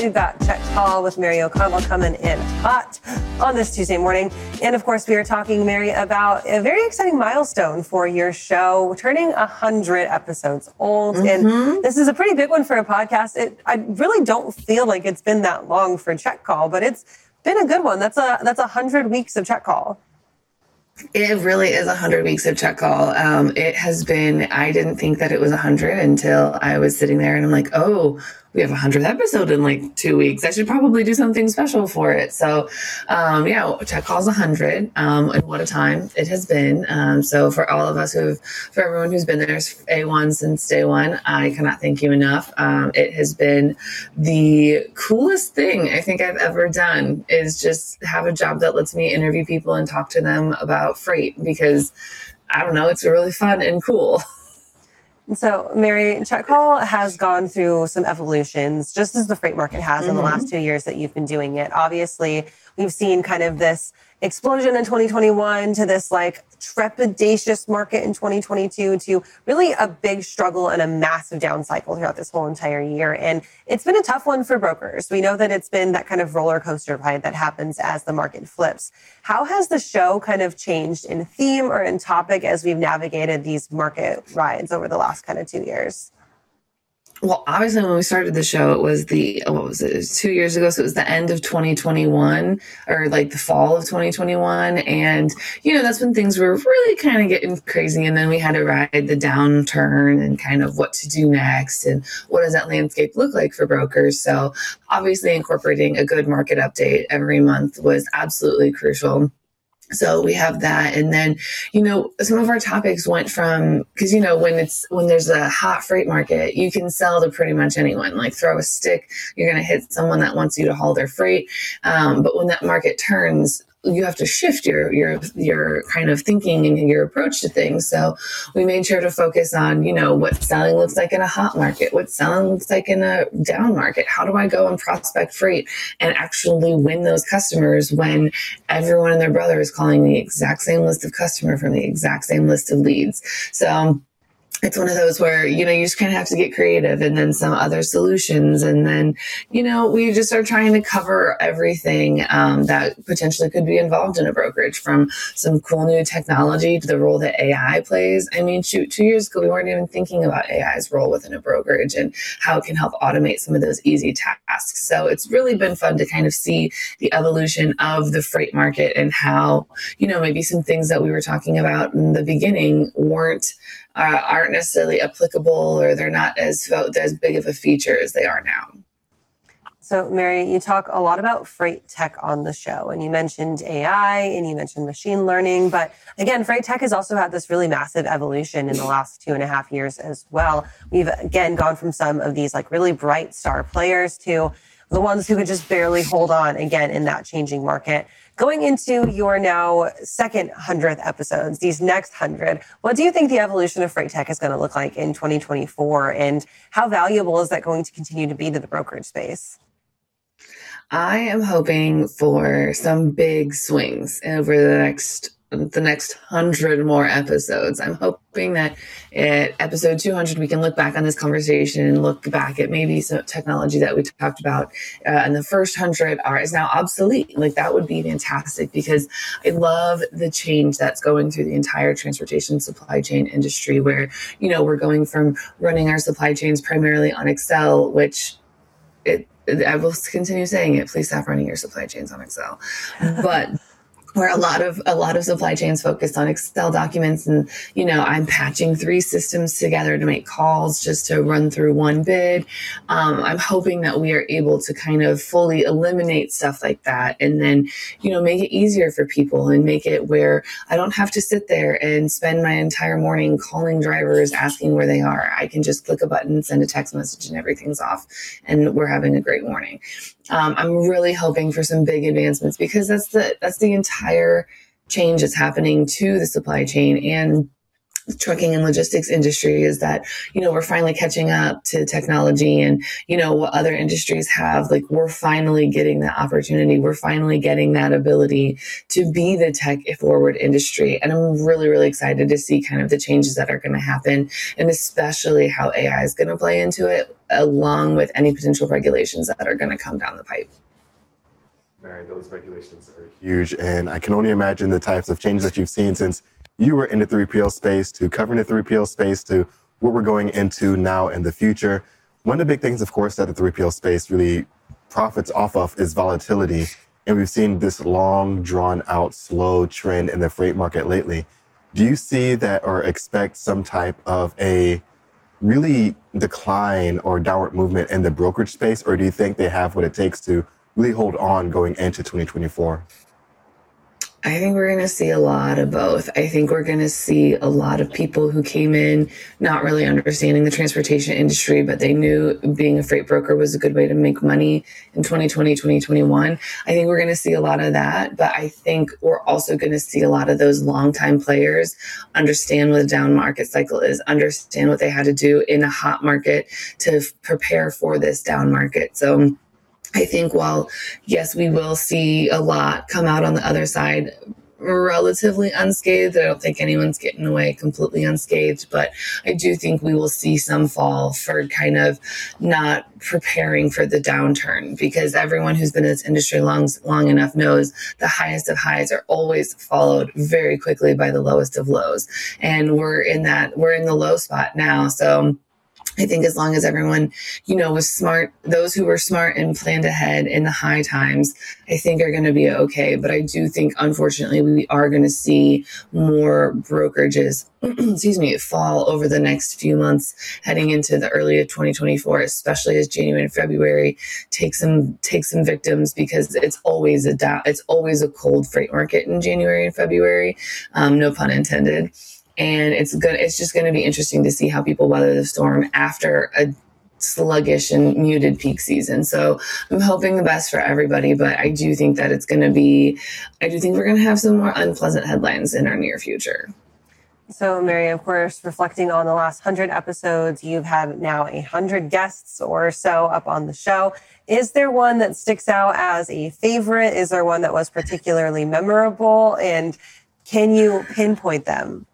We've got Check Call with Mary O'Connell coming in hot on this Tuesday morning. And of course, we are talking, Mary, about a very exciting milestone for your show, turning 100 episodes old. Mm-hmm. And this is a pretty big one for a podcast. It, I really don't feel like it's been that long for Check Call, but it's been a good one. That's a that's a hundred weeks of check call. It really is 100 weeks of check call. Um, it has been, I didn't think that it was 100 until I was sitting there and I'm like, oh, we have a hundredth episode in like two weeks. I should probably do something special for it. So, um, yeah, check calls a hundred. Um, and what a time it has been. Um, so for all of us who, have, for everyone who's been there a one since day one, I cannot thank you enough. Um, it has been the coolest thing I think I've ever done is just have a job that lets me interview people and talk to them about freight because I don't know, it's really fun and cool. So, Mary, Check Call has gone through some evolutions, just as the freight market has mm-hmm. in the last mm-hmm. two years that you've been doing it. Obviously, we've seen kind of this explosion in 2021 to this like trepidatious market in 2022 to really a big struggle and a massive down cycle throughout this whole entire year. And it's been a tough one for brokers. We know that it's been that kind of roller coaster ride that happens as the market flips. How has the show kind of changed in theme or in topic as we've navigated these market rides over the last kind of two years? Well, obviously, when we started the show, it was the oh, what was it? it was two years ago, so it was the end of 2021 or like the fall of 2021, and you know that's when things were really kind of getting crazy, and then we had to ride the downturn and kind of what to do next, and what does that landscape look like for brokers. So, obviously, incorporating a good market update every month was absolutely crucial so we have that. And then you know some of our topics went from because you know when it's when there's a hot freight market you can sell to pretty much anyone. Like throw a stick you're going to hit someone that wants you to haul their freight. Um, but when that market turns you have to shift your your your kind of thinking and your approach to things. So we made sure to focus on, you know, what selling looks like in a hot market, what selling looks like in a down market. How do I go and prospect freight and actually win those customers when everyone and their brother is calling the exact same list of customer from the exact same list of leads. So it's one of those where you know you just kind of have to get creative and then some other solutions and then you know we just are trying to cover everything um, that potentially could be involved in a brokerage from some cool new technology to the role that ai plays. I mean shoot two years ago we weren't even thinking about ai's role within a brokerage and how it can help automate some of those easy tasks. So it's really been fun to kind of see the evolution of the freight market and how you know maybe some things that we were talking about in the beginning weren't uh, aren't necessarily applicable or they're not as as big of a feature as they are now. So, Mary, you talk a lot about freight tech on the show, and you mentioned AI and you mentioned machine learning. But again, freight tech has also had this really massive evolution in the last two and a half years as well. We've again gone from some of these like really bright star players to the ones who could just barely hold on again in that changing market. Going into your now second hundredth episodes, these next hundred, what do you think the evolution of freight tech is going to look like in 2024, and how valuable is that going to continue to be to the brokerage space? I am hoping for some big swings over the next the next hundred more episodes. I'm hoping that at episode 200, we can look back on this conversation and look back at maybe some technology that we talked about uh, in the first hundred are is now obsolete. Like that would be fantastic because I love the change that's going through the entire transportation supply chain industry where, you know, we're going from running our supply chains primarily on Excel, which it, I will continue saying it. Please stop running your supply chains on Excel. But where a lot of a lot of supply chains focused on excel documents and you know i'm patching three systems together to make calls just to run through one bid. Um, i'm hoping that we are able to kind of fully eliminate stuff like that and then you know make it easier for people and make it where i don't have to sit there and spend my entire morning calling drivers asking where they are. I can just click a button send a text message and everything's off and we're having a great morning. Um, I'm really hoping for some big advancements because that's the that's the entire change that's happening to the supply chain and trucking and logistics industry is that you know we're finally catching up to technology and you know what other industries have. Like we're finally getting that opportunity. We're finally getting that ability to be the tech forward industry. And i'm really really excited to see kind of the changes that are going to happen and especially how ai is going to play into it along with any potential regulations that are going to come down the pipe Mary, those regulations are huge and i can only imagine the types of changes that you've seen since you were in the 3PL space to covering the 3PL space to what we're going into now in the future. One of the big things, of course, that the 3PL space really profits off of is volatility. And we've seen this long, drawn out, slow trend in the freight market lately. Do you see that or expect some type of a really decline or downward movement in the brokerage space? Or do you think they have what it takes to really hold on going into 2024? I think we're going to see a lot of both. I think we're going to see a lot of people who came in not really understanding the transportation industry, but they knew being a freight broker was a good way to make money in 2020, 2021. I think we're going to see a lot of that, but I think we're also going to see a lot of those longtime players understand what a down market cycle is, understand what they had to do in a hot market to prepare for this down market. So, I think while, yes, we will see a lot come out on the other side relatively unscathed. I don't think anyone's getting away completely unscathed, but I do think we will see some fall for kind of not preparing for the downturn because everyone who's been in this industry long, long enough knows the highest of highs are always followed very quickly by the lowest of lows. And we're in that, we're in the low spot now. So, I think as long as everyone, you know, was smart, those who were smart and planned ahead in the high times, I think are going to be okay. But I do think, unfortunately, we are going to see more brokerages, excuse me, fall over the next few months heading into the early of 2024, especially as January and February take some, take some victims because it's always a, it's always a cold freight market in January and February. Um, no pun intended and it's good. It's just going to be interesting to see how people weather the storm after a sluggish and muted peak season. So I'm hoping the best for everybody, but I do think that it's going to be, I do think we're going to have some more unpleasant headlines in our near future. So, Mary, of course, reflecting on the last 100 episodes, you've had now a 100 guests or so up on the show. Is there one that sticks out as a favorite? Is there one that was particularly memorable? And can you pinpoint them?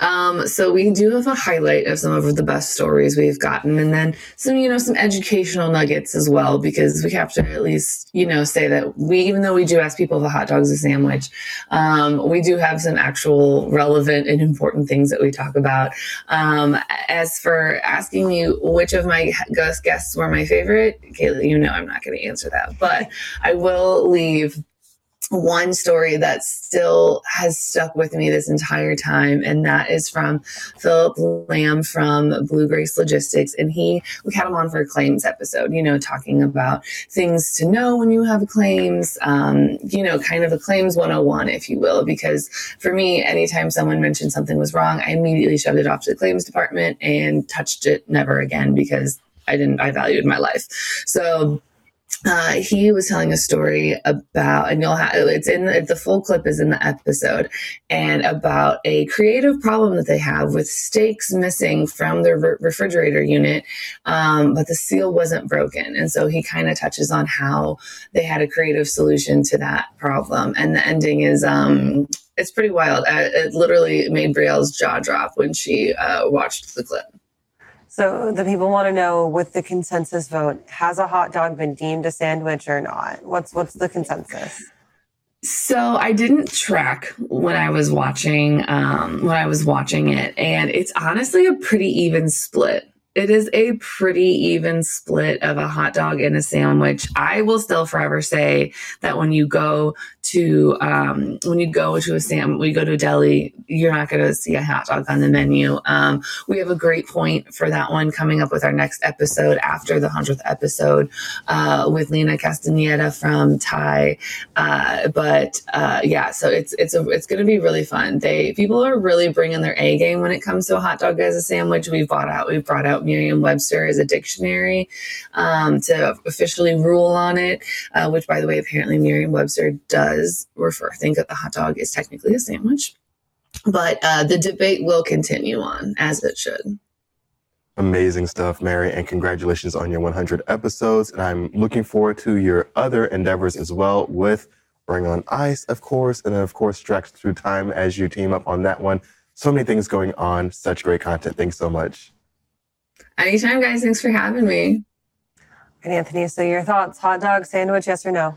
Um, so we do have a highlight of some of the best stories we've gotten and then some, you know, some educational nuggets as well, because we have to at least, you know, say that we, even though we do ask people if a hot dog is a sandwich, um, we do have some actual relevant and important things that we talk about. Um, as for asking you which of my guest guests were my favorite, Kayla, you know, I'm not going to answer that, but I will leave one story that still has stuck with me this entire time, and that is from Philip Lamb from Blue Grace Logistics. And he, we had him on for a claims episode, you know, talking about things to know when you have claims, um, you know, kind of a claims 101, if you will. Because for me, anytime someone mentioned something was wrong, I immediately shoved it off to the claims department and touched it never again because I didn't, I valued my life. So, uh, he was telling a story about, and you'll have it's in the, the full clip is in the episode, and about a creative problem that they have with steaks missing from their re- refrigerator unit, um, but the seal wasn't broken, and so he kind of touches on how they had a creative solution to that problem, and the ending is um, it's pretty wild. Uh, it literally made Brielle's jaw drop when she uh, watched the clip. So the people want to know with the consensus vote, has a hot dog been deemed a sandwich or not? What's what's the consensus? So I didn't track when I was watching um, when I was watching it, and it's honestly a pretty even split it is a pretty even split of a hot dog and a sandwich. I will still forever say that when you go to um, when you go to a sam, we go to a deli, you're not going to see a hot dog on the menu. Um, we have a great point for that one coming up with our next episode after the hundredth episode uh, with Lena Castaneda from Tai. Uh, but uh, yeah, so it's it's a, it's going to be really fun. They people are really bringing their A game when it comes to a hot dog as a sandwich. We've brought out we've brought out Merriam-Webster as a dictionary um, to officially rule on it, uh, which, by the way, apparently Merriam-Webster does refer, think that the hot dog is technically a sandwich. but uh, the debate will continue on as it should. Amazing stuff, Mary, and congratulations on your 100 episodes. And I'm looking forward to your other endeavors as well with Bring on Ice, of course, and then, of course, Stretched Through Time as you team up on that one. So many things going on, such great content. Thanks so much. Anytime, guys. Thanks for having me. And Anthony, so your thoughts hot dog, sandwich, yes or no?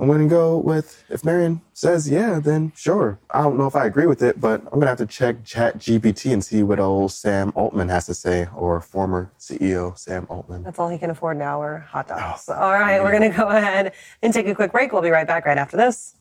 I'm going to go with if Marion says yeah, then sure. I don't know if I agree with it, but I'm going to have to check Chat GPT and see what old Sam Altman has to say, or former CEO Sam Altman. That's all he can afford now or hot dogs. Oh, all right, man. we're going to go ahead and take a quick break. We'll be right back right after this.